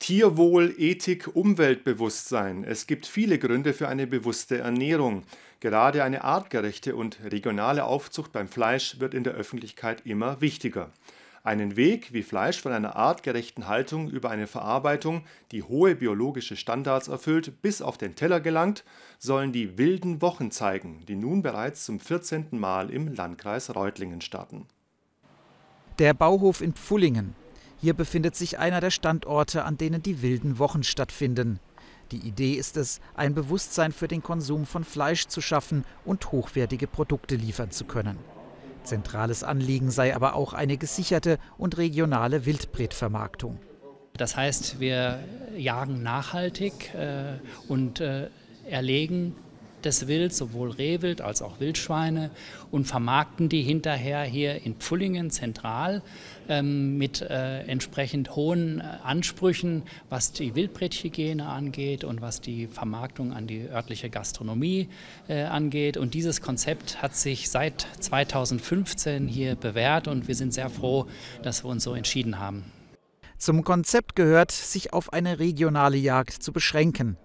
Tierwohl, Ethik, Umweltbewusstsein. Es gibt viele Gründe für eine bewusste Ernährung. Gerade eine artgerechte und regionale Aufzucht beim Fleisch wird in der Öffentlichkeit immer wichtiger. Einen Weg, wie Fleisch von einer artgerechten Haltung über eine Verarbeitung, die hohe biologische Standards erfüllt, bis auf den Teller gelangt, sollen die wilden Wochen zeigen, die nun bereits zum 14. Mal im Landkreis Reutlingen starten. Der Bauhof in Pfullingen, hier befindet sich einer der Standorte, an denen die wilden Wochen stattfinden. Die Idee ist es, ein Bewusstsein für den Konsum von Fleisch zu schaffen und hochwertige Produkte liefern zu können. Zentrales Anliegen sei aber auch eine gesicherte und regionale Wildbretvermarktung. Das heißt, wir jagen nachhaltig äh, und äh, erlegen des Wilds, sowohl Rehwild als auch Wildschweine und vermarkten die hinterher hier in Pfullingen zentral ähm, mit äh, entsprechend hohen äh, Ansprüchen, was die Wildbrethygiene angeht und was die Vermarktung an die örtliche Gastronomie äh, angeht. Und dieses Konzept hat sich seit 2015 hier bewährt und wir sind sehr froh, dass wir uns so entschieden haben. Zum Konzept gehört, sich auf eine regionale Jagd zu beschränken.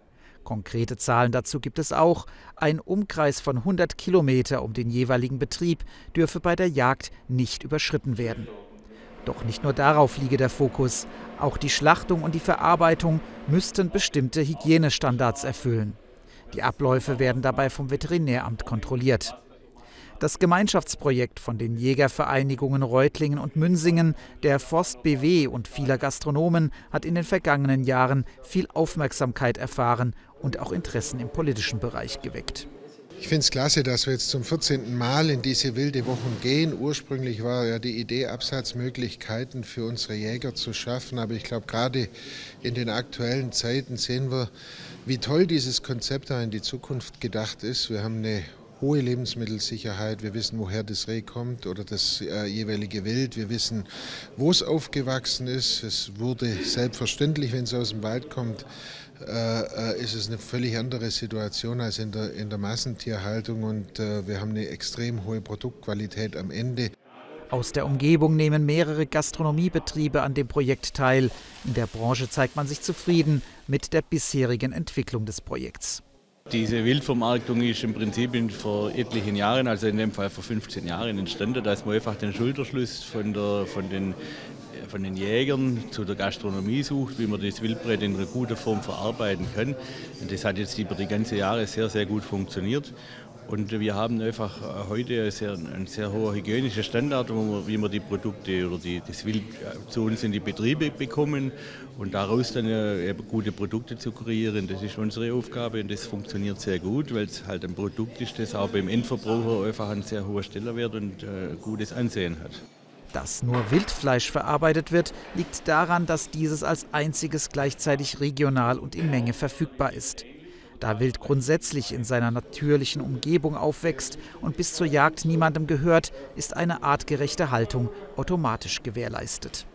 Konkrete Zahlen dazu gibt es auch. Ein Umkreis von 100 Kilometer um den jeweiligen Betrieb dürfe bei der Jagd nicht überschritten werden. Doch nicht nur darauf liege der Fokus. Auch die Schlachtung und die Verarbeitung müssten bestimmte Hygienestandards erfüllen. Die Abläufe werden dabei vom Veterinäramt kontrolliert. Das Gemeinschaftsprojekt von den Jägervereinigungen Reutlingen und Münsingen, der Forst BW und vieler Gastronomen hat in den vergangenen Jahren viel Aufmerksamkeit erfahren und auch Interessen im politischen Bereich geweckt. Ich finde es klasse, dass wir jetzt zum 14. Mal in diese wilde Wochen gehen. Ursprünglich war ja die Idee, Absatzmöglichkeiten für unsere Jäger zu schaffen. Aber ich glaube, gerade in den aktuellen Zeiten sehen wir, wie toll dieses Konzept da in die Zukunft gedacht ist. Wir haben eine hohe Lebensmittelsicherheit. Wir wissen, woher das Reh kommt oder das äh, jeweilige Wild. Wir wissen, wo es aufgewachsen ist. Es wurde selbstverständlich, wenn es aus dem Wald kommt, äh, äh, ist es eine völlig andere Situation als in der, in der Massentierhaltung und äh, wir haben eine extrem hohe Produktqualität am Ende. Aus der Umgebung nehmen mehrere Gastronomiebetriebe an dem Projekt teil. In der Branche zeigt man sich zufrieden mit der bisherigen Entwicklung des Projekts. Diese Wildvermarktung ist im Prinzip vor etlichen Jahren, also in dem Fall vor 15 Jahren entstanden, dass man einfach den Schulterschluss von, der, von, den, von den Jägern zu der Gastronomie sucht, wie man das Wildbret in einer guten Form verarbeiten kann. Und das hat jetzt über die ganzen Jahre sehr, sehr gut funktioniert. Und wir haben einfach äh, heute sehr, einen sehr hohen hygienischen Standard, wie wir die Produkte oder die, das Wild äh, zu uns in die Betriebe bekommen und daraus dann äh, gute Produkte zu kreieren. Das ist unsere Aufgabe und das funktioniert sehr gut, weil es halt ein Produkt ist, das auch beim Endverbraucher einfach einen sehr hohen Stellenwert und äh, gutes Ansehen hat. Dass nur Wildfleisch verarbeitet wird, liegt daran, dass dieses als einziges gleichzeitig regional und in Menge verfügbar ist. Da Wild grundsätzlich in seiner natürlichen Umgebung aufwächst und bis zur Jagd niemandem gehört, ist eine artgerechte Haltung automatisch gewährleistet.